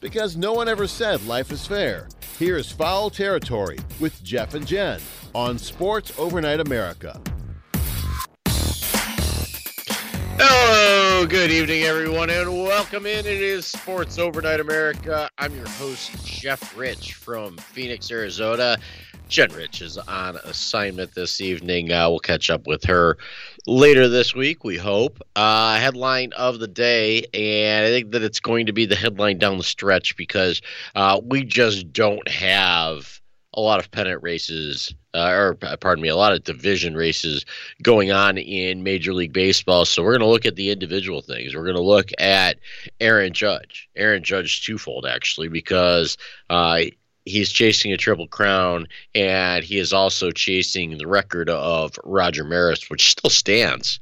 Because no one ever said life is fair. Here's Foul Territory with Jeff and Jen on Sports Overnight America. Hello, good evening, everyone, and welcome in. It is Sports Overnight America. I'm your host, Jeff Rich from Phoenix, Arizona. Jen Rich is on assignment this evening. Uh, we'll catch up with her later this week, we hope. Uh, headline of the day, and I think that it's going to be the headline down the stretch because uh, we just don't have a lot of pennant races, uh, or uh, pardon me, a lot of division races going on in Major League Baseball. So we're going to look at the individual things. We're going to look at Aaron Judge. Aaron Judge twofold actually, because uh, he's chasing a triple crown, and he is also chasing the record of Roger Maris, which still stands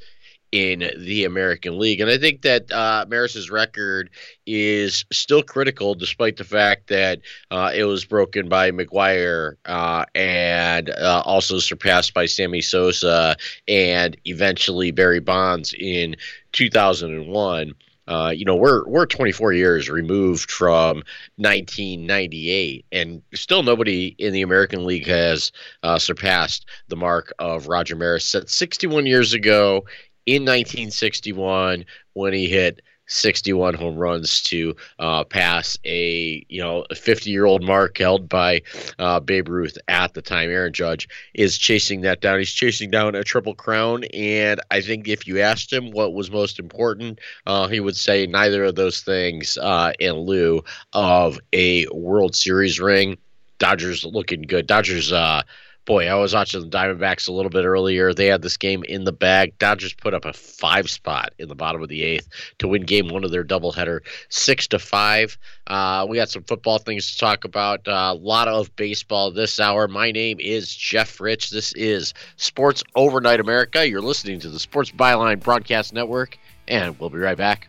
in the American League. And I think that uh, Maris's record is still critical, despite the fact that uh, it was broken by McGwire uh, and uh, also surpassed by Sammy Sosa and eventually Barry Bonds in 2001. Uh, you know, we're we're 24 years removed from 1998, and still nobody in the American League has uh, surpassed the mark of Roger Maris. Set 61 years ago in 1961 when he hit 61 home runs to uh, pass a you know 50 year old mark held by uh, Babe Ruth at the time. Aaron Judge is chasing that down. He's chasing down a triple crown, and I think if you asked him what was most important, uh, he would say neither of those things uh, in lieu of a World Series ring. Dodgers looking good. Dodgers uh, boy, I was watching the Diamondbacks a little bit earlier. They had this game in the bag. Dodgers put up a five spot in the bottom of the eighth to win game one of their doubleheader, six to five. Uh, we got some football things to talk about. Uh, a lot of baseball this hour. My name is Jeff Rich. This is Sports Overnight America. You're listening to the Sports Byline Broadcast Network, and we'll be right back.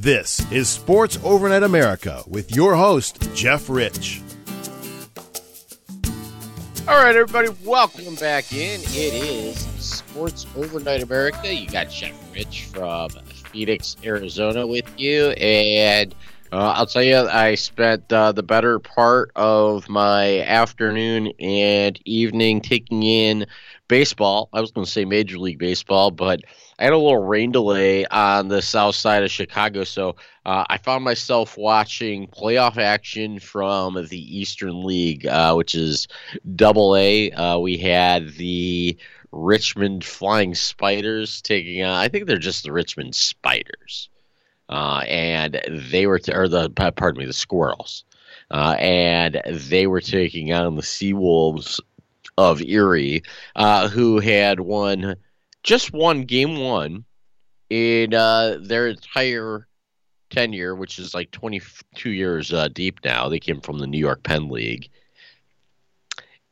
This is Sports Overnight America with your host, Jeff Rich. All right, everybody, welcome back in. It is Sports Overnight America. You got Jeff Rich from Phoenix, Arizona with you. And uh, I'll tell you, I spent uh, the better part of my afternoon and evening taking in baseball. I was going to say Major League Baseball, but I had a little rain delay on the south side of Chicago, so uh, I found myself watching playoff action from the Eastern League, uh, which is Double A. Uh, we had the Richmond Flying Spiders taking on. I think they're just the Richmond Spiders, uh, and they were or the pardon me the Squirrels. Uh, and they were taking on the Seawolves of Erie, uh, who had won just won game one in uh, their entire tenure, which is like 22 years uh, deep now. They came from the New York Penn League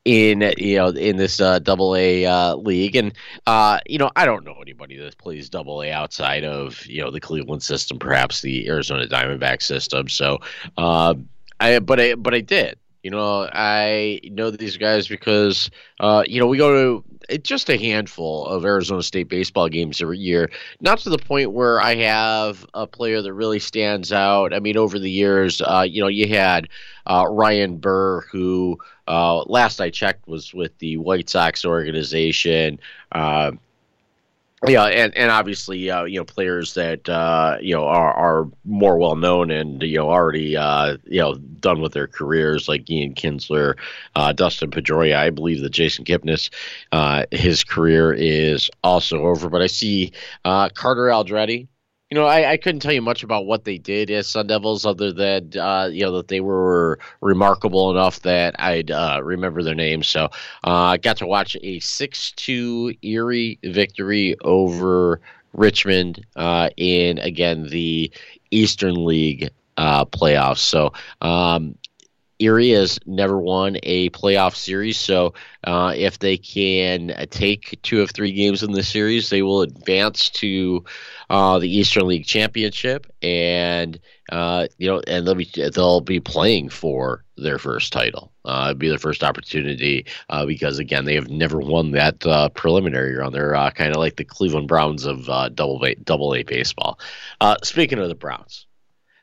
in you know in this uh, double A uh, league. And uh, you know I don't know anybody that plays double A outside of you know the Cleveland system perhaps the Arizona Diamondback system. So uh, I but I but I did you know I know these guys because uh, you know we go to just a handful of Arizona State baseball games every year. Not to the point where I have a player that really stands out. I mean, over the years, uh, you know, you had uh, Ryan Burr, who uh, last I checked was with the White Sox organization. Yeah, and, and obviously, uh, you know, players that uh, you know are, are more well known and you know already uh, you know done with their careers, like Ian Kinsler, uh, Dustin Pedroia. I believe that Jason Kipnis, uh, his career is also over. But I see uh, Carter Aldrete, you know, I, I couldn't tell you much about what they did as Sun Devils, other than uh, you know that they were remarkable enough that I'd uh, remember their names. So uh, I got to watch a six-two Erie victory over Richmond uh, in again the Eastern League uh, playoffs. So um, Erie has never won a playoff series, so uh, if they can take two of three games in the series, they will advance to uh, the Eastern League Championship, and uh, you know, and they'll be they'll be playing for their first title. Uh, it'll be their first opportunity uh, because again, they have never won that uh, preliminary round. They're kind of like the Cleveland Browns of double a, double A baseball. speaking of the Browns.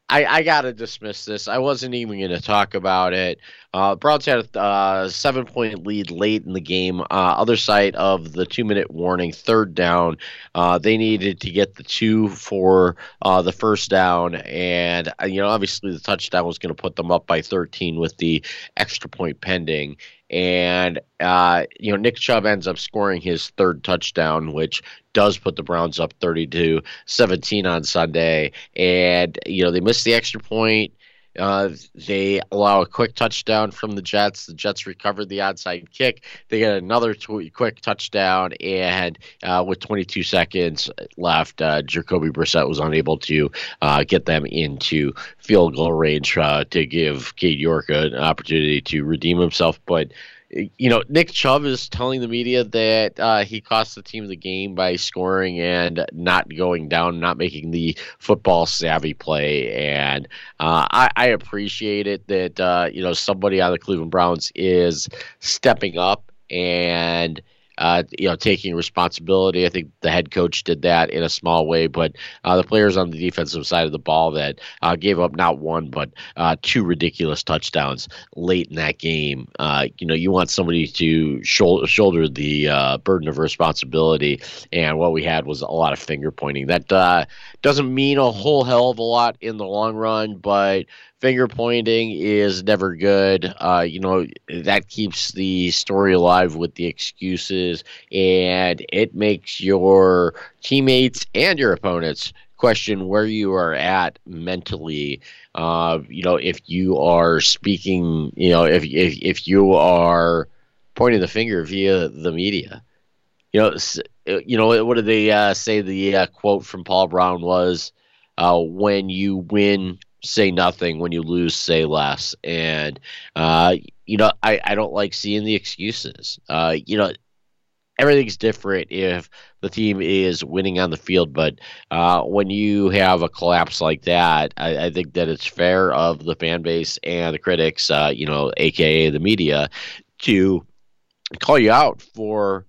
I, I got to dismiss this. I wasn't even going to talk about it. Uh, Browns had a uh, seven point lead late in the game. Uh, other side of the two minute warning, third down. Uh, they needed to get the two for uh, the first down. And, uh, you know, obviously the touchdown was going to put them up by 13 with the extra point pending. And uh, you know Nick Chubb ends up scoring his third touchdown, which does put the Browns up 32 17 on Sunday. And, you know, they missed the extra point. Uh, they allow a quick touchdown from the Jets. The Jets recovered the onside kick. They get another quick touchdown, and uh, with 22 seconds left, uh, Jacoby Brissett was unable to uh, get them into field goal range uh, to give Cade York an opportunity to redeem himself. But you know, Nick Chubb is telling the media that uh, he cost the team the game by scoring and not going down, not making the football savvy play. And uh, I, I, appreciate it that, uh, you know, somebody on the Cleveland Browns is stepping up and – uh, you know, taking responsibility. I think the head coach did that in a small way, but uh, the players on the defensive side of the ball that uh, gave up not one but uh, two ridiculous touchdowns late in that game. Uh, you know, you want somebody to shoulder, shoulder the uh, burden of responsibility, and what we had was a lot of finger pointing. That doesn't mean a whole hell of a lot in the long run, but finger pointing is never good. Uh, you know, that keeps the story alive with the excuses, and it makes your teammates and your opponents question where you are at mentally. Uh, you know, if you are speaking, you know, if, if, if you are pointing the finger via the media. You know, you know what did they uh, say? The uh, quote from Paul Brown was, uh, "When you win say nothing. When you lose, say less. And uh, you know, I, I don't like seeing the excuses. Uh, you know, everything's different if the team is winning on the field, but uh, when you have a collapse like that, I, I, think that it's fair of the fan base and the critics, uh, you know, aka the media, to call you out for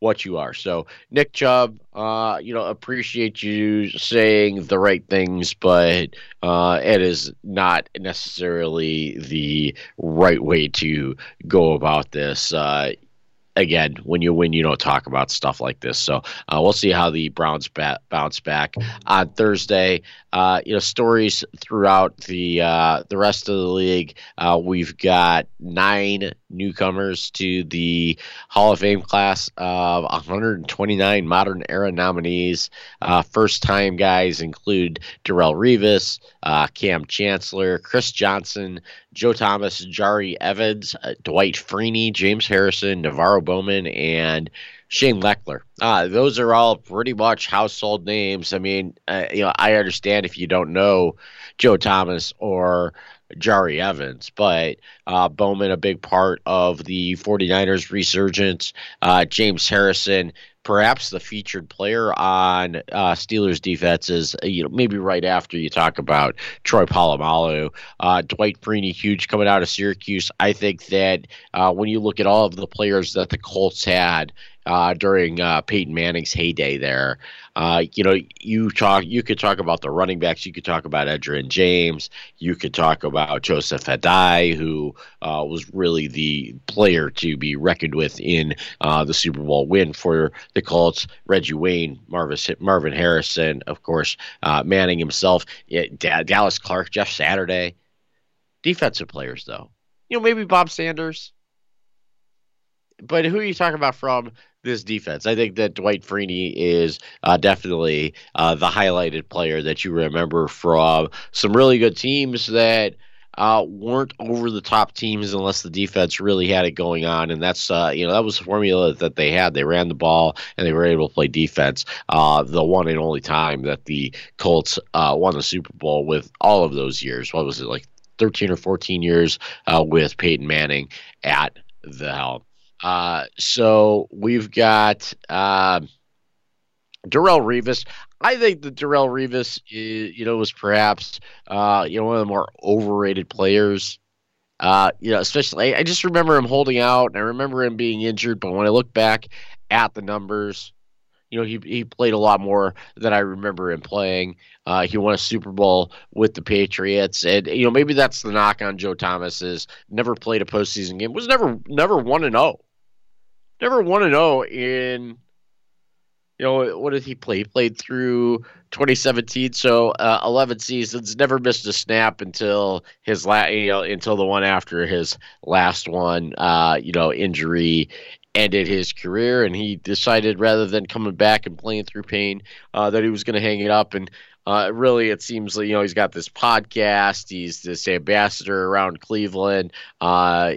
what you are. So, Nick Chubb, uh, you know, appreciate you saying the right things, but uh, it is not necessarily the right way to go about this. Uh, again, when you win, you don't talk about stuff like this. So uh, we'll see how the Browns bounce back on Thursday. Uh, you know, stories throughout the uh, the rest of the league. Uh, we've got nine newcomers to the Hall of Fame class of 129 modern era nominees. Uh, first time guys include Darrelle Revis, uh, Kam Chancellor, Chris Johnson, Joe Thomas, Jahri Evans, uh, Dwight Freeney, James Harrison, NaVorro Bowman, and Shane Lechler. Uh, those are all pretty much household names. I mean, uh, you know, I understand if you don't know Joe Thomas or Jahri Evans, but uh, Bowman, a big part of the 49ers resurgence. Uh, James Harrison, perhaps the featured player on uh, Steelers defenses, uh, you know, maybe right after you talk about Troy Polamalu. Uh, Dwight Freeney, huge coming out of Syracuse. I think that uh, when you look at all of the players that the Colts had uh, during uh, Peyton Manning's heyday there. Uh, you know, you talk, you could talk about the running backs. You could talk about Edgerrin James. You could talk about Joseph Addai, who uh, was really the player to be reckoned with in uh, the Super Bowl win for the Colts. Reggie Wayne, Marvin, Marvin Harrison, of course, uh, Manning himself, Dallas Clark, Jeff Saturday. Defensive players, though. You know, maybe Bob Sanders but who are you talking about from this defense. I think that Dwight Freeney is uh, definitely uh, the highlighted player that you remember from some really good teams that uh, weren't over the top teams unless the defense really had it going on, and that's uh, you know that was the formula that they had. They ran the ball and they were able to play defense. Uh, the one and only time that the Colts uh, won the Super Bowl with all of those years. What was it like? 13 or 14 years uh, with Peyton Manning at the helm. Uh, so we've got uh, Darrelle Revis. I think that Darrelle Revis, is, you know, was perhaps uh, you know one of the more overrated players. Uh, you know, especially I just remember him holding out, and I remember him being injured. But when I look back at the numbers, you know, he he played a lot more than I remember him playing. Uh, he won a Super Bowl with the Patriots, and you know maybe that's the knock on Joe Thomas is never played a postseason game, was never never one and zero. Never one to zero in you know, what did he play? He played through 2017, so uh, 11 seasons. Never missed a snap until his last, you know, until the one after his last one. Uh, you know, injury ended his career, and he decided rather than coming back and playing through pain, uh, that he was going to hang it up. And uh, really, it seems like you know he's got this podcast. He's this ambassador around Cleveland. Uh,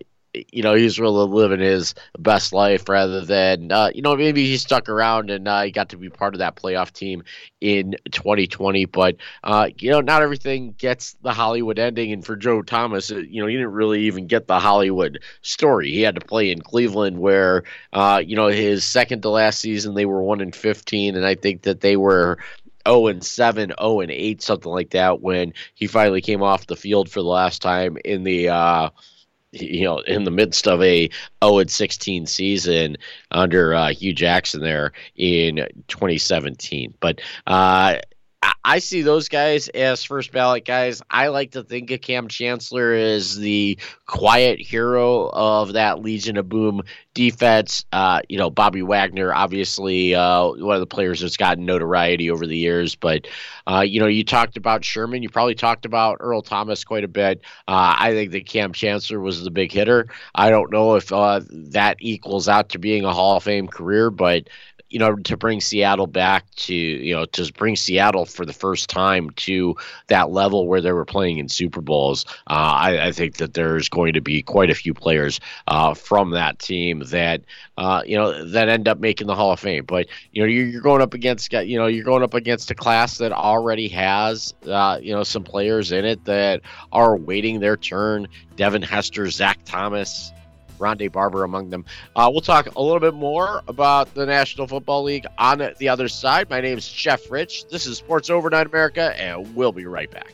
you know, he's really living his best life rather than, uh, you know, maybe he stuck around and uh, he got to be part of that playoff team in 2020. But, uh, you know, not everything gets the Hollywood ending. And for Joe Thomas, uh, you know, he didn't really even get the Hollywood story. He had to play in Cleveland where, uh, you know, his second to last season, they were 1 in 15. And I think that they were 0 and 7, 0 and 8, something like that when he finally came off the field for the last time in the, uh, you know, in the midst of a 0 16 season under uh, Hue Jackson there in 2017. But uh, I see those guys as first ballot guys. I like to think of Kam Chancellor as the quiet hero of that Legion of Boom defense. Uh, you know, Bobby Wagner, obviously uh, one of the players that's gotten notoriety over the years. But uh, you know, you talked about Sherman. You probably talked about Earl Thomas quite a bit. Uh, I think that Kam Chancellor was the big hitter. I don't know if uh, that equals out to being a Hall of Fame career, but you know, to bring Seattle back to, you know, to bring Seattle for the first time to that level where they were playing in Super Bowls. Uh, I, I, think that there's going to be quite a few players uh, from that team that, uh, you know, that end up making the Hall of Fame. But you know, you're, you're, going up against, you know, you're going up against a class that already has, uh, you know, some players in it that are waiting their turn. Devin Hester, Zach Thomas. Rondé Barber among them. Uh, we'll talk a little bit more about the National Football League on the other side. My name is Jeff Rich. This is Sports Overnight America, and we'll be right back.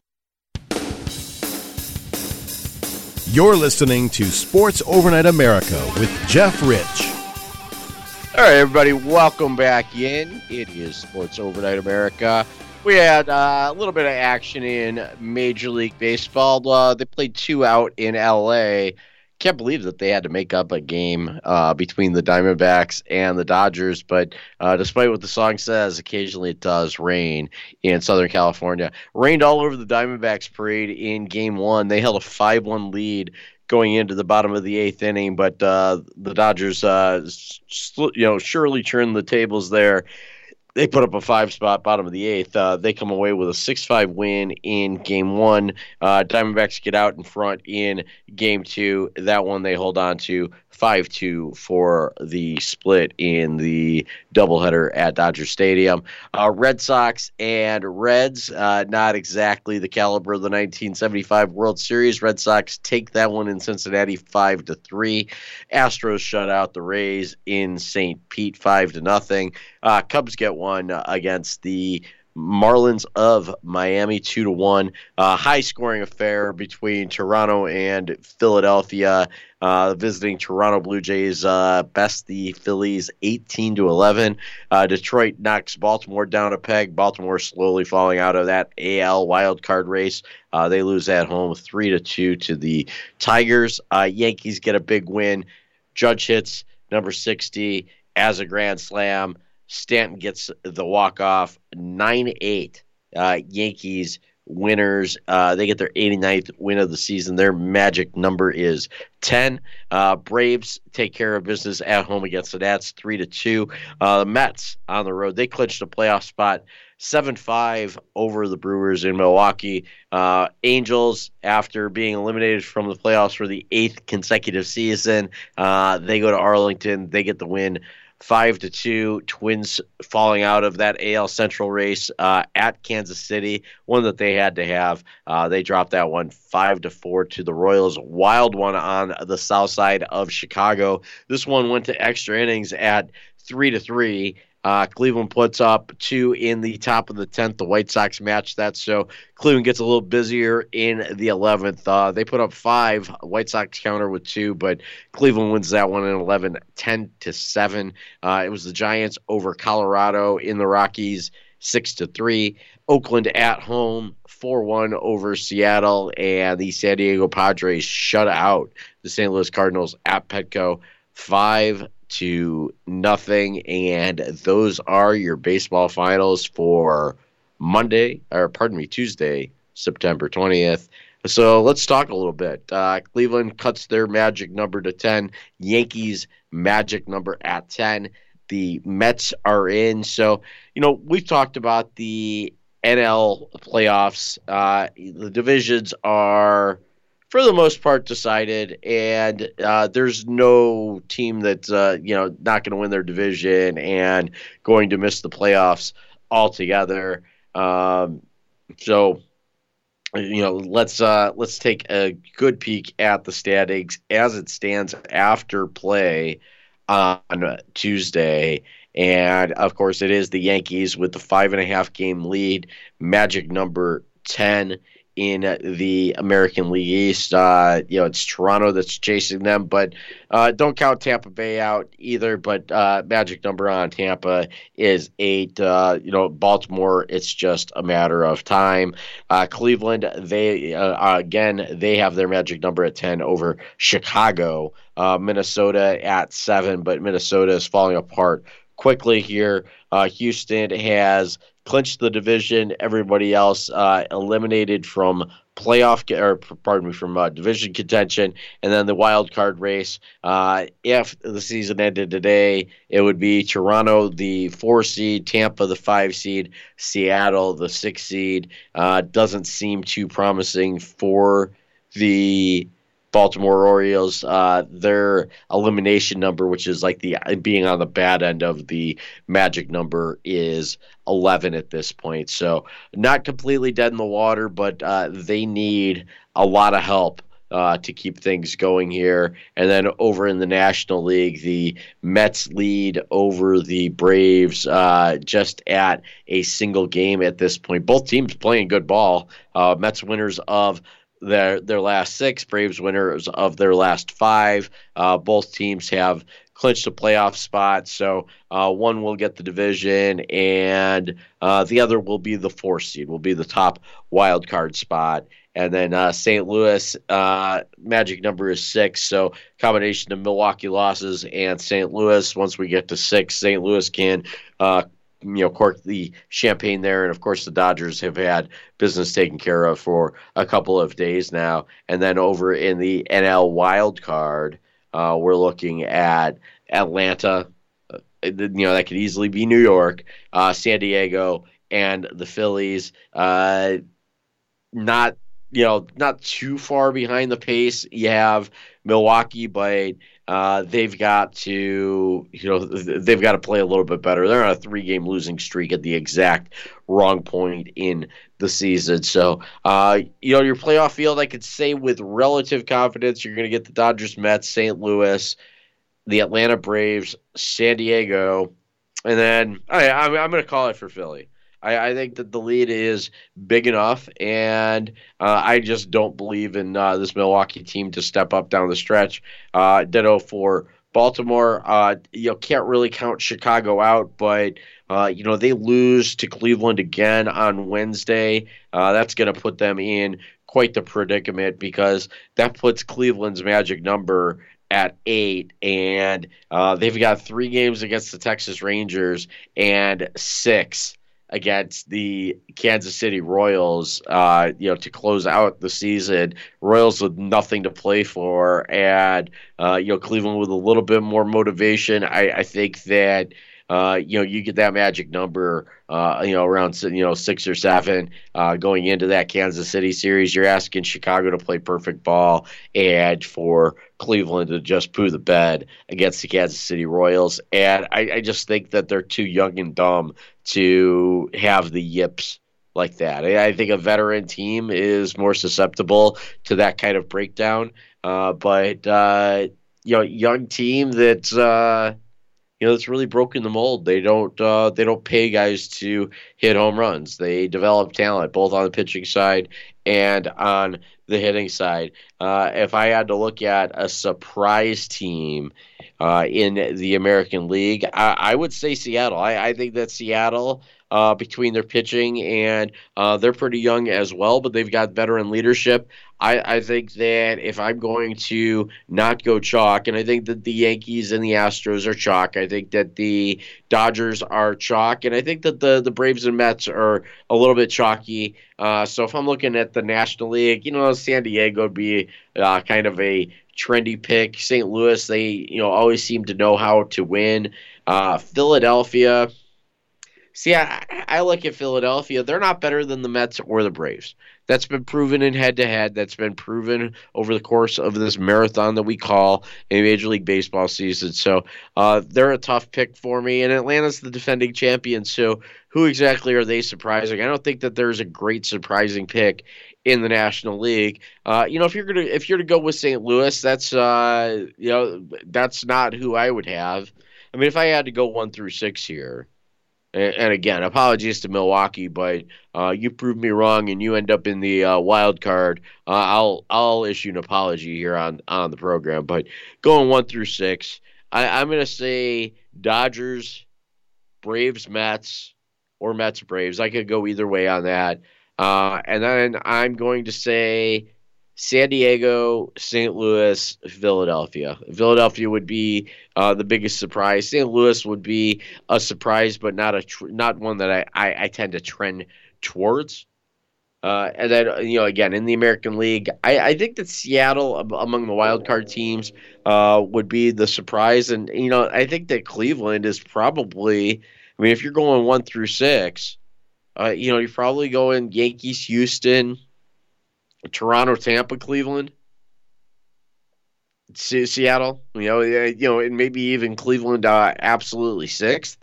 You're listening to Sports Overnight America with Jeff Rich. All right, everybody, welcome back in. It is Sports Overnight America. We had uh, a little bit of action in Major League Baseball. Uh, they played two out in LA. Can't believe that they had to make up a game uh, between the Diamondbacks and the Dodgers. But uh, despite what the song says, occasionally it does rain in Southern California. Rained all over the Diamondbacks parade in Game One. They held a five-one lead going into the bottom of the eighth inning, but uh, the Dodgers, uh, you know, surely turned the tables there they put up a five spot bottom of the eighth. Uh, they come away with a 6 5 win in game one. Uh, Diamondbacks get out in front in game two. That one they hold on to 5 2 for the split in the doubleheader at Dodger Stadium. Uh, Red Sox and Reds, uh, not exactly the caliber of the 1975 World Series. Red Sox take that one in Cincinnati 5 to 3. Astros shut out the Rays in St. Pete 5 to nothing. Uh, Cubs get one against the Marlins of Miami, two to one. Uh, high scoring affair between Toronto and Philadelphia. Uh, visiting Toronto Blue Jays uh, best the Phillies 18 to 11. Uh, Detroit knocks Baltimore down a peg. Baltimore slowly falling out of that AL wild card race. Uh, they lose at home three to two to the Tigers. Uh, Yankees get a big win. Judge hits number 60 as a grand slam. Stanton gets the walk off 9 8. Uh, Yankees winners. Uh, they get their 89th win of the season. Their magic number is 10. Uh, Braves take care of business at home against the Nats 3 to 2. Uh, the Mets on the road, they clinched a playoff spot 7 5 over the Brewers in Milwaukee. Uh, Angels, after being eliminated from the playoffs for the eighth consecutive season, uh, they go to Arlington. They get the win five to two. Twins falling out of that AL Central race uh, at Kansas City, one that they had to have. Uh, they dropped that one five to four to the Royals. Wild one on the south side of Chicago. This one went to extra innings at three to three. Uh, Cleveland puts up two in the top of the 10th. The White Sox match that. So Cleveland gets a little busier in the 11th. Uh, they put up five. White Sox counter with two, but Cleveland wins that one in 11, 10 to 7. Uh, it was the Giants over Colorado in the Rockies, 6 to 3. Oakland at home, 4 1 over Seattle. And the San Diego Padres shut out the St. Louis Cardinals at Petco, 5 to nothing. And those are your baseball finals for Monday, or pardon me, Tuesday, September 20th. So let's talk a little bit. Uh, Cleveland cuts their magic number to 10, Yankees magic number at 10. The Mets are in. So, you know, we've talked about the NL playoffs. Uh, the divisions are for the most part decided, and uh, there's no team that's uh, you know not going to win their division and going to miss the playoffs altogether. Um, so you know let's uh, let's take a good peek at the standings as it stands after play on Tuesday. And of course, it is the Yankees with the five and a half game lead, magic number 10 in the American League East. Uh, you know, it's Toronto that's chasing them, but uh, don't count Tampa Bay out either. But uh, magic number on Tampa is eight. Uh, you know, Baltimore, it's just a matter of time. Uh, Cleveland, they uh, again they have their magic number at ten over Chicago. Minnesota at seven, but Minnesota is falling apart quickly here. Houston has clinched the division. Everybody else uh, eliminated from playoff or pardon me from uh, division contention, and then the wild card race. Uh, if the season ended today, it would be Toronto the four seed, Tampa the five seed, Seattle the six seed. Uh, doesn't seem too promising for the Baltimore Orioles. Uh, their elimination number, which is like the being on the bad end of the magic number, is 11 at this point. So not completely dead in the water, but uh, they need a lot of help uh, to keep things going here. And then over in the National League, the Mets lead over the Braves uh, just at a single game at this point. Both teams playing good ball. Uh, Mets winners of their their last six, Braves winners of their last five. Uh, both teams have clinched a playoff spot. So uh, one will get the division, and uh, the other will be the four seed, will be the top wild card spot. And then uh, St. Louis uh, magic number is six. So combination of Milwaukee losses and St. Louis. Once we get to six, St. Louis can uh, you know cork the champagne there and of course the dodgers have had business taken care of for a couple of days now and then over in the nl wild card uh, we're looking at atlanta uh, you know that could easily be new york uh, san diego and the phillies uh, not you know, not too far behind the pace. You have Milwaukee, but uh, they've got to, you know, they've got to play a little bit better. They're on a three-game losing streak at the exact wrong point in the season. So, uh, you know, your playoff field, I could say with relative confidence, you're going to get the Dodgers, Mets, St. Louis, the Atlanta Braves, San Diego, and then I, I'm, I'm going to call it for Philly. I, I, think that the lead is big enough, and uh, I just don't believe in uh, this Milwaukee team to step up down the stretch. Uh, ditto for Baltimore. Uh, you know, can't really count Chicago out, but uh, you know they lose to Cleveland again on Wednesday. Uh, that's going to put them in quite the predicament because that puts Cleveland's magic number at eight, and uh, they've got three games against the Texas Rangers and six against the Kansas City Royals, uh, you know, to close out the season. Royals with nothing to play for, and uh, you know, Cleveland with a little bit more motivation. I, I think that. Uh, you know, you get that magic number, uh, you know, around you know six or seven uh, going into that Kansas City series. You're asking Chicago to play perfect ball and for Cleveland to just poo the bed against the Kansas City Royals. And I, I just think that they're too young and dumb to have the yips like that. I think a veteran team is more susceptible to that kind of breakdown. Uh, but uh, you know, young team that's uh, you know that's really broken the mold. They don't uh, they don't pay guys to hit home runs. They develop talent both on the pitching side and on the hitting side. Uh, if I had to look at a surprise team uh, in the American League. I, I would say Seattle. I, I, think that Seattle, uh, between their pitching and uh, they're pretty young as well, but they've got veteran leadership. I, I, think that if I'm going to not go chalk, and I think that the Yankees and the Astros are chalk, I think that the Dodgers are chalk, and I think that the, the Braves and Mets are a little bit chalky. Uh, so if I'm looking at the National League, you know, San Diego would be uh, kind of a trendy pick. St. Louis, they you know always seem to know how to win. Uh, Philadelphia. See, I, I look at Philadelphia. They're not better than the Mets or the Braves. That's been proven in head to head. That's been proven over the course of this marathon that we call a Major League Baseball season. So uh, they're a tough pick for me. And Atlanta's the defending champion. So who exactly are they surprising? I don't think that there's a great surprising pick in the National League. Uh, you know, if you're gonna if you're to go with St. Louis, that's uh, you know that's not who I would have. I mean, if I had to go one through six here, and, again, apologies to Milwaukee, but uh, you proved me wrong, and you end up in the uh, wild card. Uh, I'll I'll issue an apology here on on the program. But going one through six, I, I'm gonna say Dodgers, Braves, Mets, or Mets Braves. I could go either way on that. Uh, and then I'm going to say San Diego, St. Louis, Philadelphia. Philadelphia would be uh, the biggest surprise. St. Louis would be a surprise, but not a tr- not one that I, I, I, tend to trend towards. Uh, and then you know again in the American League, I, I think that Seattle among the wild card teams uh, would be the surprise, and you know I think that Cleveland is probably. I mean, if you're going one through six, uh, you know, you're probably going Yankees, Houston, Toronto, Tampa, Cleveland. Seattle, you know, you know, and maybe even Cleveland, uh, absolutely sixth.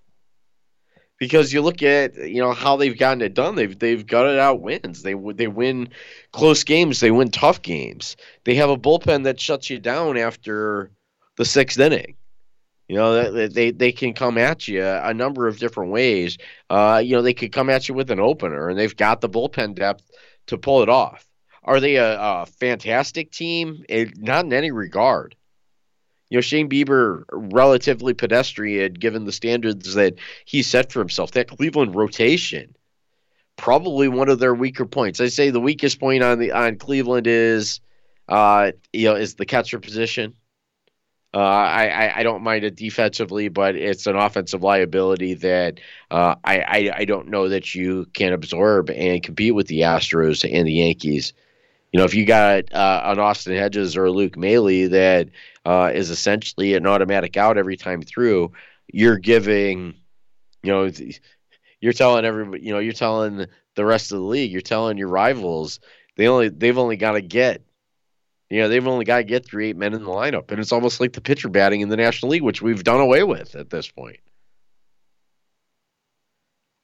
Because you look at you know how they've gotten it done, they've they've it out wins. They they win close games, they win tough games. They have a bullpen that shuts you down after the sixth inning. You know, they they can come at you a number of different ways. Uh, you know, they could come at you with an opener, and they've got the bullpen depth to pull it off. Are they a, a fantastic team? It, not in any regard. You know, Shane Bieber, relatively pedestrian given the standards that he set for himself. That Cleveland rotation, probably one of their weaker points. I say the weakest point on the on Cleveland is, uh, you know, is the catcher position. Uh, I, I don't mind it defensively, but it's an offensive liability that uh, I, I, I don't know that you can absorb and compete with the Astros and the Yankees. You know, if you got uh, an Austin Hedges or a Luke Maile that uh, is essentially an automatic out every time through, you're giving, you know, you're telling everybody, you know, you're telling the rest of the league, you're telling your rivals, they only they've only got to get you know, they've only got to get three eight men in the lineup, and it's almost like the pitcher batting in the National League, which we've done away with at this point.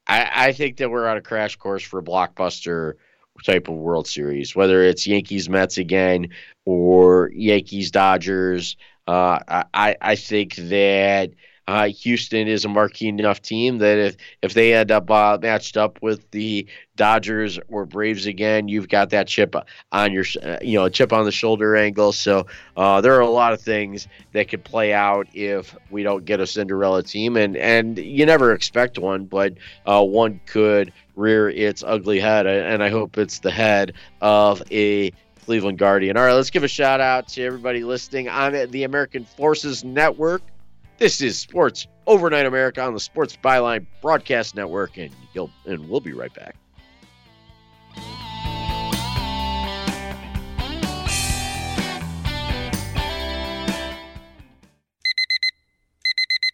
I, I think that we're on a crash course for a blockbuster type of World Series, whether it's Yankees Mets again or Yankees Dodgers. Uh, I I think that uh, Houston is a marquee enough team that if, if they end up uh, matched up with the Dodgers or Braves again, you've got that chip on your, uh, you know, chip on the shoulder angle. So uh, there are a lot of things that could play out if we don't get a Cinderella team, and and you never expect one, but uh, one could rear its ugly head, and I hope it's the head of a Cleveland Guardian. All right, let's give a shout out to everybody listening on the American Forces Network. This is Sports Overnight America on the Sports Byline Broadcast Network, and you'll and we'll be right back.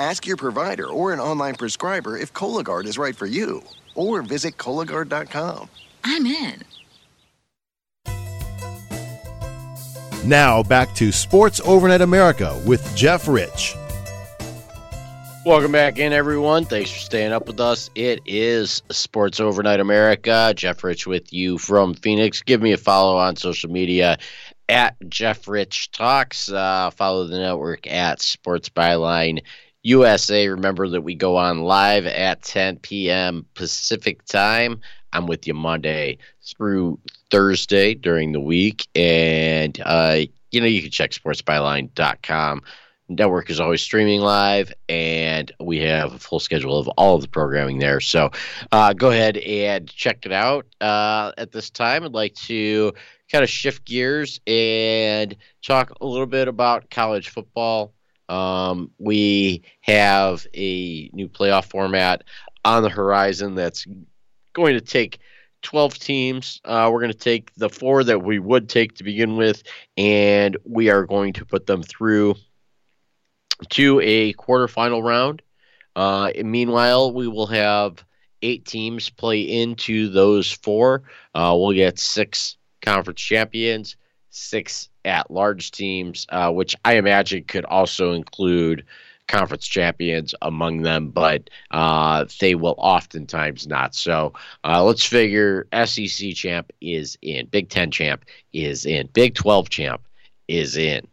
Ask your provider or an online prescriber if Cologuard is right for you, or visit Cologuard.com. I'm in. Now back to Sports Overnight America with Jeff Rich. Welcome back in, everyone. Thanks for staying up with us. It is Sports Overnight America. Jeff Rich with you from Phoenix. Give me a follow on social media at Jeff Rich Talks. Uh, follow the network at Sports Byline USA. Remember that we go on live at 10 p.m. Pacific time. I'm with you Monday through Thursday during the week. And, uh, you know, you can check sportsbyline.com. Network is always streaming live, and we have a full schedule of all of the programming there. So uh, go ahead and check it out. Uh, at this time, I'd like to kind of shift gears and talk a little bit about college football. Um, we have a new playoff format on the horizon that's going to take 12 teams. Uh, we're going to take the four that we would take to begin with, and we are going to put them through to a quarterfinal round. Uh, meanwhile, we will have eight teams play into those four. Uh, we'll get six conference champions, six at large teams, uh, which I imagine could also include conference champions among them, but uh, they will oftentimes not. So uh, let's figure SEC champ is in, Big Ten champ is in, Big 12 champ is in.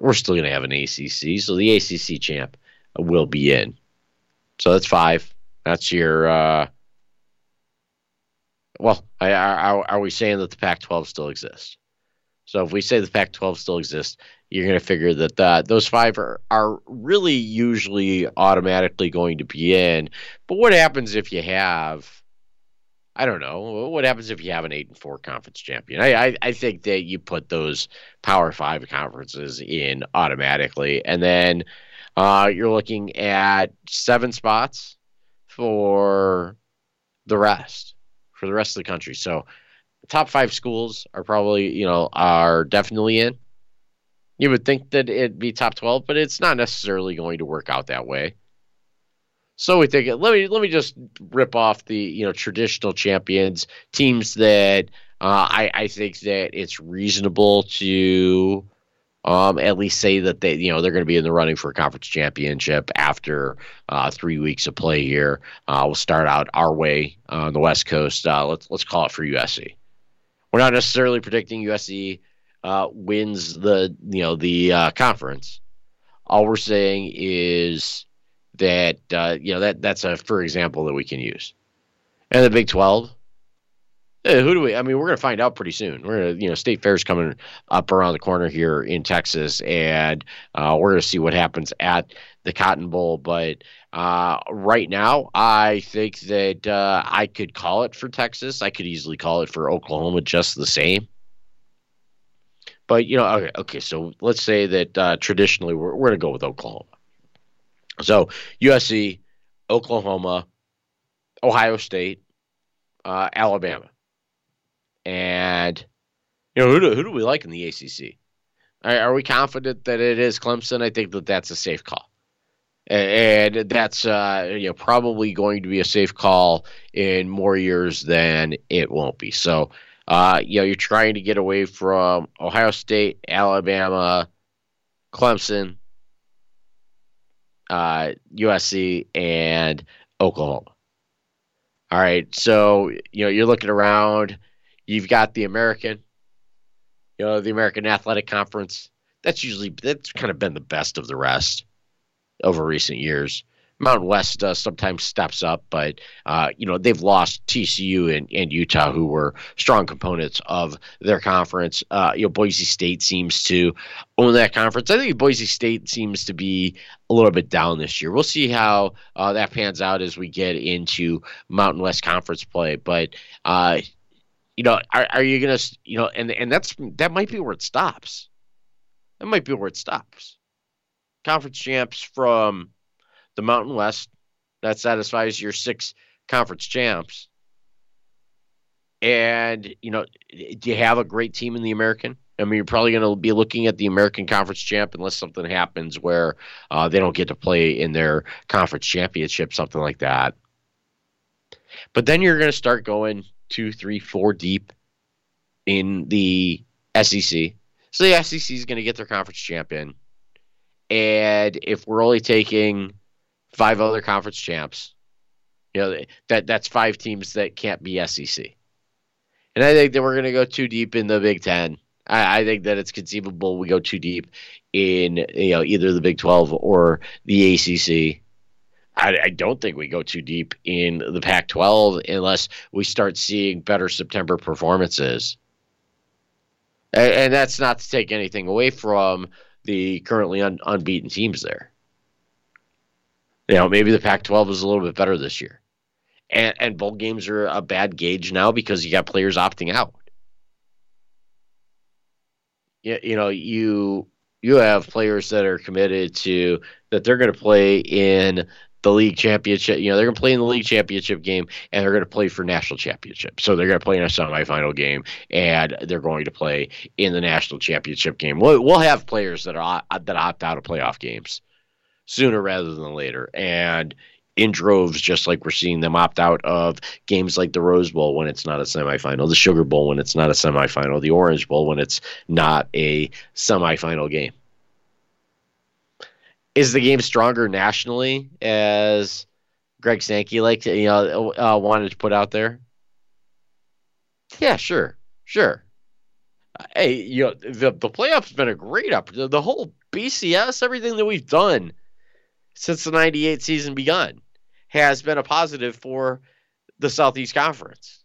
We're still going to have an ACC, so the ACC champ will be in. So that's five. That's your. Uh, well, I, are we saying that the Pac-12 still exists? So if we say the Pac-12 still exists, you're going to figure that the, those five are, are really usually automatically going to be in. But what happens if you have, I don't know, what happens if you have an eight and four conference champion? I, I, I think that you put those Power Five conferences in automatically, and then uh, you're looking at seven spots for the rest, for the rest of the country. So top five schools are probably, you know, are definitely in. You would think that it'd be top 12, but it's not necessarily going to work out that way. So we think let me let me just rip off the you know traditional champions teams that uh, I I think that it's reasonable to um, at least say that they you know they're going to be in the running for a conference championship after uh, three weeks of play here. Uh, we'll start out our way on the West Coast. Uh, let's let's call it for USC. We're not necessarily predicting USC uh, wins the you know the uh, conference. All we're saying is that uh, you know that that's a for example that we can use. And the Big Twelve, eh, who do we? I mean, we're going to find out pretty soon. We're gonna, you know, State Fair's coming up around the corner here in Texas, and uh, we're going to see what happens at the Cotton Bowl. But uh, right now, I think that uh, I could call it for Texas. I could easily call it for Oklahoma, just the same. But you know, okay, okay so let's say that uh, traditionally we're, we're going to go with Oklahoma. So USC, Oklahoma, Ohio State, uh, Alabama, and you know who do, who do we like in the ACC? Are, are, we confident that it is Clemson? I think that that's a safe call, and, that's uh, you know probably going to be a safe call in more years than it won't be. So. Uh, you know, you're trying to get away from Ohio State, Alabama, Clemson, uh, USC, and Oklahoma. All right, so you know you're looking around. You've got the American, you know, the American Athletic Conference. That's usually that's kind of been the best of the rest over recent years. Mountain West uh, sometimes steps up, but uh, you know they've lost TCU and, and Utah, who were strong components of their conference. Uh, you know Boise State seems to own that conference. I think Boise State seems to be a little bit down this year. We'll see how uh, that pans out as we get into Mountain West Conference play. But uh, you know, are, are you gonna you know, and and that's that might be where it stops. That might be where it stops. Conference champs from the Mountain West. That satisfies your six conference champs. And, you know, do you have a great team in the American? I mean, you're probably going to be looking at the American Conference champ unless something happens where uh, they don't get to play in their conference championship, something like that. But then you're going to start going two, three, four deep in the SEC. So the SEC is going to get their conference champion. And if we're only taking five other conference champs, you know, that that's five teams that can't be SEC. And I think that we're going to go too deep in the Big Ten. I, I, think that it's conceivable we go too deep in you know either the Big Twelve or the ACC. I, I don't think we go too deep in the Pac 12 unless we start seeing better September performances. And, and, that's not to take anything away from the currently un, unbeaten teams there. You know, maybe the Pac 12 is a little bit better this year. And, and bowl games are a bad gauge now because you got players opting out. You, you know, you you have players that are committed to that they're going to play in the league championship. You know, they're going to play in the league championship game and they're going to play for national championship. So they're going to play in a semifinal game and they're going to play in the national championship game. We'll, we'll have players that are that opt out of playoff games sooner rather than later. And in droves, just like we're seeing them opt out of games like the Rose Bowl when it's not a semifinal, the Sugar Bowl when it's not a semifinal, the Orange Bowl when it's not a semifinal game is the game stronger nationally as Greg Sankey like you know uh, wanted to put out there? Yeah, sure, sure. Hey, you know the the playoffs been a great up the, the whole BCS everything that we've done since the '98 season begun has been a positive for the Southeast Conference.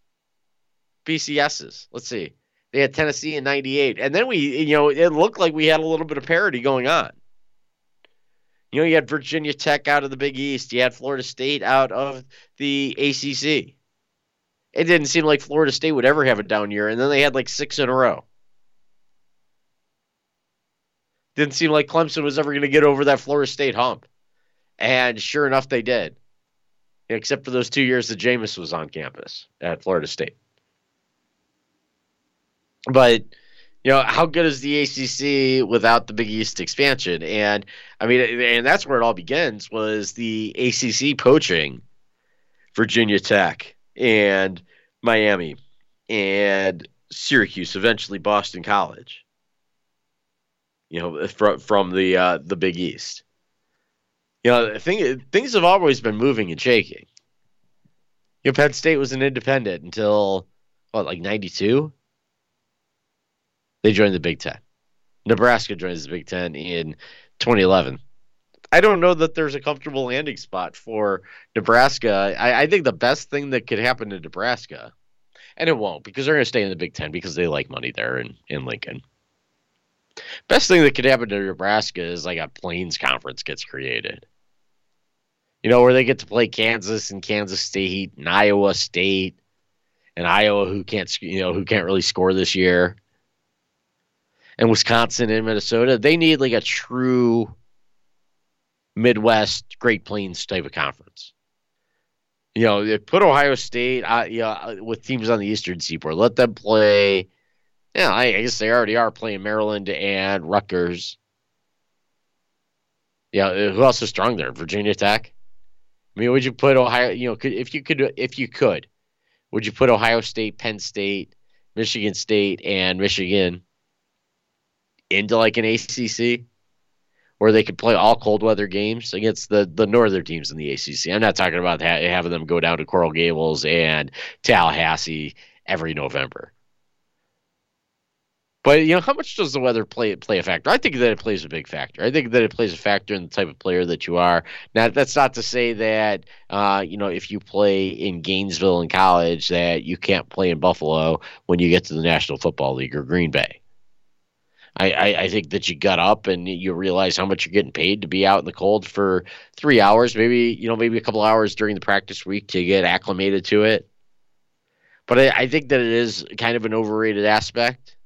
BCSs. Let's see. They had Tennessee in 98. And then we, you know, it looked like we had a little bit of parity going on. You know, you had Virginia Tech out of the Big East. You had Florida State out of the ACC. It didn't seem like Florida State would ever have a down year, and then they had like six in a row. Didn't seem like Clemson was ever going to get over that Florida State hump. And sure enough, they did. Except for those two years that Jameis was on campus at Florida State. But you know, how good is the ACC without the Big East expansion? And I mean, and that's where it all begins was the ACC poaching Virginia Tech and Miami and Syracuse, eventually Boston College. You know, from from the uh, the Big East. You know, thing, things have always been moving and shaking. You know, Penn State was an independent until what, like '92 they joined the Big Ten. Nebraska joins the Big Ten in 2011. I don't know that there's a comfortable landing spot for Nebraska. I, I think the best thing that could happen to Nebraska, and it won't because they're going to stay in the Big Ten because they like money there in, in Lincoln. Best thing that could happen to Nebraska is like a Plains Conference gets created. You know, where they get to play Kansas and Kansas State and Iowa State and Iowa who can't you know who can't really score this year and Wisconsin and Minnesota, they need like a true Midwest Great Plains type of conference. You know, put Ohio State, uh, you know, with teams on the Eastern Seaboard. Let them play. Yeah, I, I guess they already are playing Maryland and Rutgers. Yeah, who else is strong there? Virginia Tech. I mean, would you put Ohio? You know, could, if you could, if you could, would you put Ohio State, Penn State, Michigan State, and Michigan into like an ACC where they could play all cold weather games against the the northern teams in the ACC. I'm not talking about ha- having them go down to Coral Gables and Tallahassee every November. But you know, how much does the weather play play a factor? I think that it plays a big factor. I think that it plays a factor in the type of player that you are. Now, that's not to say that uh, you know if you play in Gainesville in college that you can't play in Buffalo when you get to the National Football League or Green Bay. I, I, I, think that you got up and you realize how much you're getting paid to be out in the cold for three hours, maybe you know maybe a couple hours during the practice week to get acclimated to it. But I, I think that it is kind of an overrated aspect.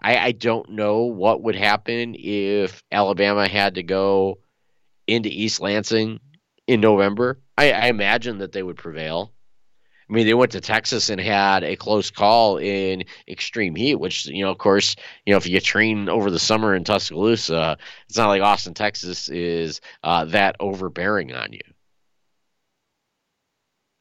I, I don't know what would happen if Alabama had to go into East Lansing in November, I, I imagine that they would prevail. I mean, they went to Texas and had a close call in extreme heat, which, you know, of course, you know, if you train over the summer in Tuscaloosa, it's not like Austin, Texas is uh, that overbearing on you.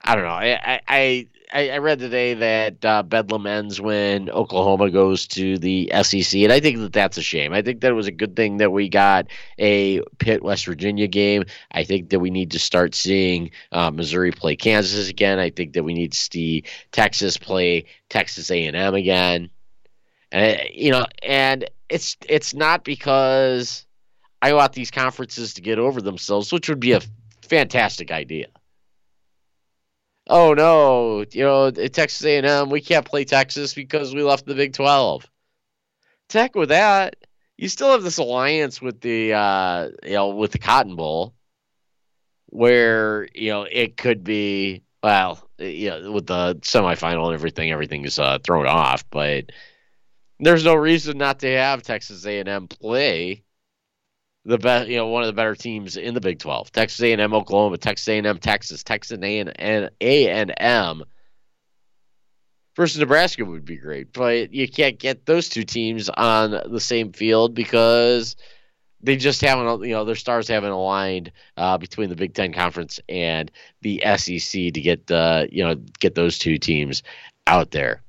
I don't know. I, I, I, I read today that uh, Bedlam ends when Oklahoma goes to the SEC, and I think that that's a shame. I think that it was a good thing that we got a Pitt West Virginia game. I think that we need to start seeing uh, Missouri play Kansas again. I think that we need to see Texas play Texas A&M again. And you know, and it's it's not because I want these conferences to get over themselves, which would be a fantastic idea oh no, you know, Texas A&M, we can't play Texas because we left the Big 12. Tech with that, you still have this alliance with the uh, you know with the Cotton Bowl, where you know it could be well, you know, with the semifinal and everything, everything is uh, thrown off. But there's no reason not to have Texas A&M play the best, you know, one of the better teams in the Big 12. Texas A&M, Oklahoma, Texas A&M, Texas, Texas A&M, A&M versus Nebraska would be great, but you can't get those two teams on the same field because they just haven't, you know, their stars haven't aligned uh, between the Big Ten Conference and the SEC to get the, you know, get those two teams out there.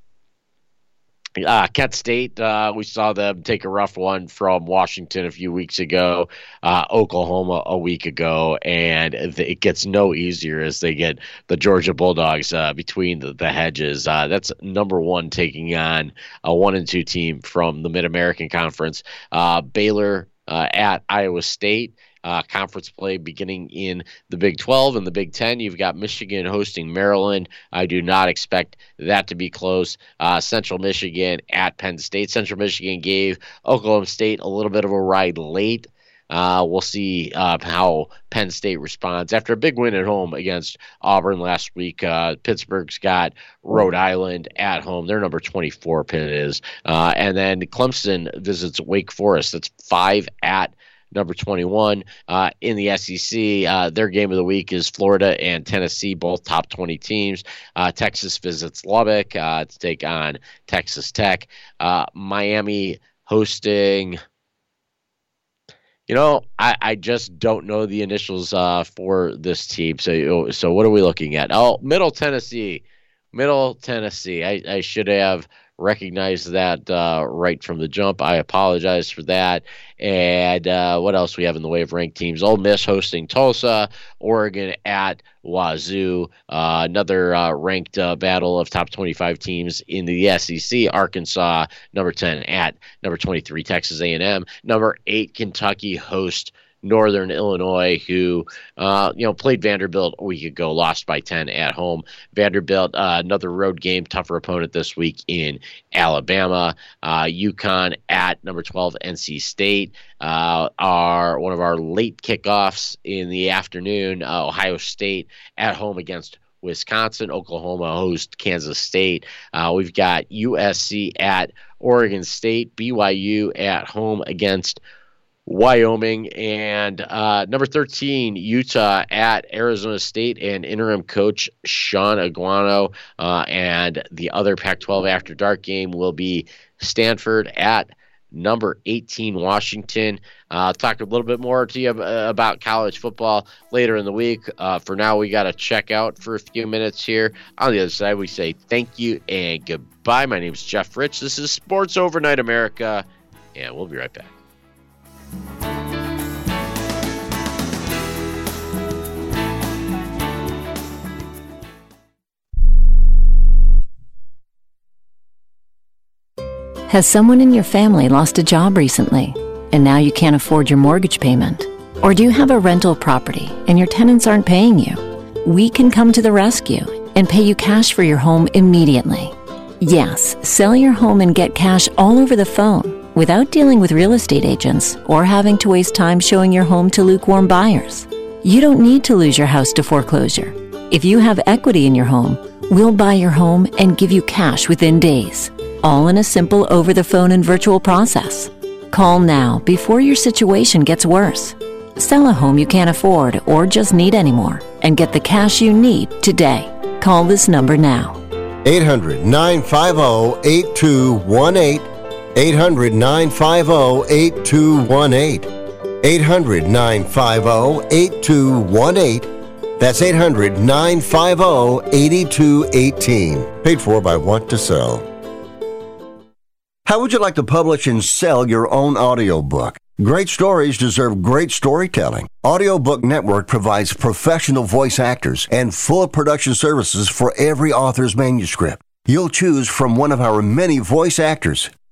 Uh, Kent State, uh, we saw them take a rough one from Washington a few weeks ago, uh, Oklahoma a week ago, and it gets no easier as they get the Georgia Bulldogs uh, between the, the hedges. Uh, that's number one taking on a one and two team from the Mid American Conference. Uh, Baylor at Iowa State uh, conference play beginning in the Big 12 and the Big 10. You've got Michigan hosting Maryland. I do not expect that to be close. Uh, Central Michigan at Penn State. Central Michigan gave Oklahoma State a little bit of a ride late. Uh, we'll see uh, how Penn State responds after a big win at home against Auburn last week. Uh, Pittsburgh's got Rhode Island at home. Their number 24 Pitt is, uh, and then Clemson visits Wake Forest. That's five at number 21 uh, in the SEC. Uh, their game of the week is Florida and Tennessee, both top 20 teams. Uh, Texas visits Lubbock uh, to take on Texas Tech. Uh, Miami hosting. You know, I, I just don't know the initials uh, for this team. So, so what are we looking at? Oh, Middle Tennessee. Middle Tennessee. I, I should have recognize that uh, right from the jump. I apologize for that. And uh, what else we have in the way of ranked teams? Ole Miss hosting Tulsa, Oregon at Wazoo. Uh, another uh, ranked uh, battle of top 25 teams in the SEC. Arkansas, number 10 at number 23, Texas A&M. Number eight, Kentucky host Northern Illinois, who uh, you know played Vanderbilt a week ago, lost by ten at home. Vanderbilt, uh, another road game, tougher opponent this week in Alabama. Uh, UConn at number twelve, NC State. Uh, are one of our late kickoffs in the afternoon. Uh, Ohio State at home against Wisconsin, Oklahoma host Kansas State. Uh, we've got USC at Oregon State, BYU at home against Wyoming, and uh, number 13, Utah at Arizona State, and interim coach Shaun Aguano. Uh, and the other Pac 12 After Dark game will be Stanford at number 18, Washington. Uh, talk a little bit more to you about college football later in the week. Uh, for now, we got to check out for a few minutes here. On the other side, we say thank you and goodbye. My name is Jeff Rich. This is Sports Overnight America, and we'll be right back. Has someone in your family lost a job recently and now you can't afford your mortgage payment? Or do you have a rental property and your tenants aren't paying you? We can come to the rescue and pay you cash for your home immediately. Yes, sell your home and get cash all over the phone without dealing with real estate agents or having to waste time showing your home to lukewarm buyers. You don't need to lose your house to foreclosure. If you have equity in your home, we'll buy your home and give you cash within days all in a simple over the phone and virtual process. Call now before your situation gets worse. Sell a home you can't afford or just need anymore and get the cash you need today. Call this number now. 800 950 8218. 800 950 8218. 800 950 8218. That's 800 950 8218. Paid for by Want to Sell. How would you like to publish and sell your own audiobook? Great stories deserve great storytelling. Audiobook Network provides professional voice actors and full production services for every author's manuscript. You'll choose from one of our many voice actors.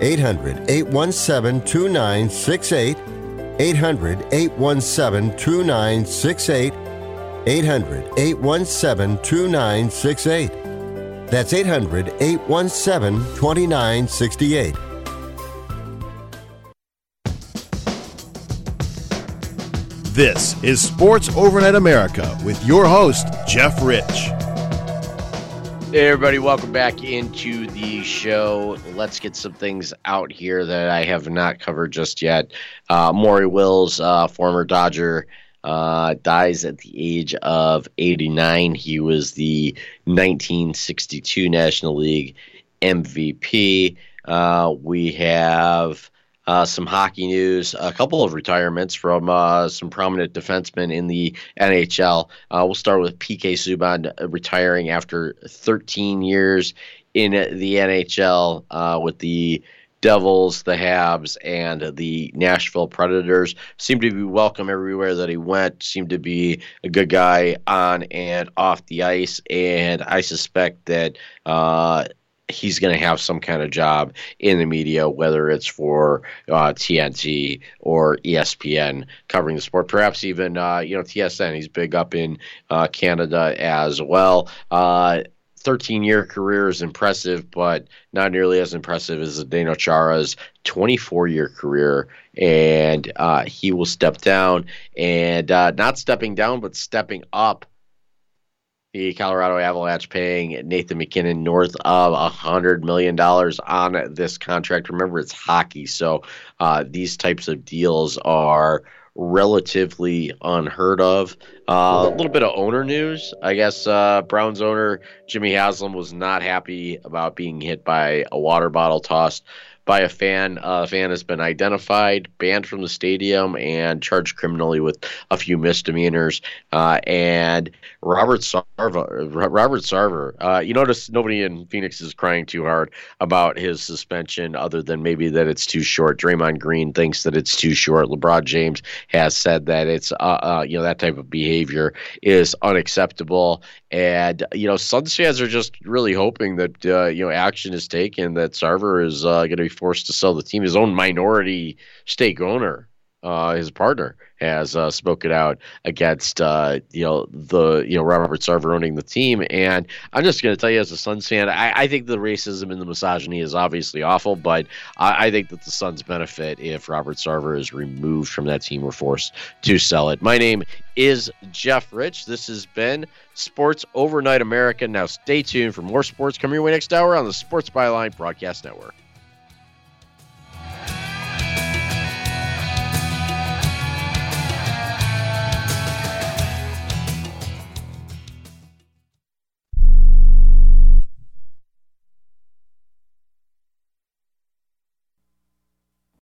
800 817 2968. 800 817 2968. 800 817 2968. That's 800 817 2968. This is Sports Overnight America with your host, Jeff Rich. Hey, everybody, welcome back into the show. Let's get some things out here that I have not covered just yet. Uh, Maury Wills, uh, former Dodger, uh, dies at the age of 89. He was the 1962 National League MVP. Uh, we have uh, some hockey news, a couple of retirements from uh, some prominent defensemen in the NHL. Uh, we'll start with PK Subban retiring after 13 years in the NHL uh, with the Devils, the Habs, and the Nashville Predators. Seemed to be welcome everywhere that he went. Seemed to be a good guy on and off the ice, and I suspect that uh, he's going to have some kind of job in the media, whether it's for uh, TNT or ESPN covering the sport, perhaps even uh, you know TSN. He's big up in uh, Canada as well. Uh, 13 year career is impressive, but not nearly as impressive as Zdeno Chara's 24 year career. And uh, he will step down and uh, not stepping down, but stepping up the Colorado Avalanche paying Nathan MacKinnon north of a hundred million dollars on this contract. Remember, it's hockey, so uh, these types of deals are relatively unheard of. Uh, a little bit of owner news. I guess uh, Browns owner Jimmy Haslam was not happy about being hit by a water bottle tossed by a fan. Uh, a fan has been identified, banned from the stadium, and charged criminally with a few misdemeanors. Uh, and Robert Sarver, Robert Sarver, uh, you notice nobody in Phoenix is crying too hard about his suspension, other than maybe that it's too short. Draymond Green thinks that it's too short. LeBron James has said that it's, uh, uh, you know, that type of behavior is unacceptable. And you know, Suns fans are just really hoping that uh, you know action is taken, that Sarver is uh, going to be forced to sell the team, his own minority stake owner. uh, his partner, has uh, spoken out against uh, you know the you know Robert Sarver owning the team. And I'm just going to tell you, as a Suns fan, I, I, think the racism and the misogyny is obviously awful, but I, I, think that the Suns benefit if Robert Sarver is removed from that team or forced to sell it. My name is Jeff Rich. This has been Sports Overnight America. Now stay tuned for more sports coming your way next hour on the Sports Byline Broadcast Network.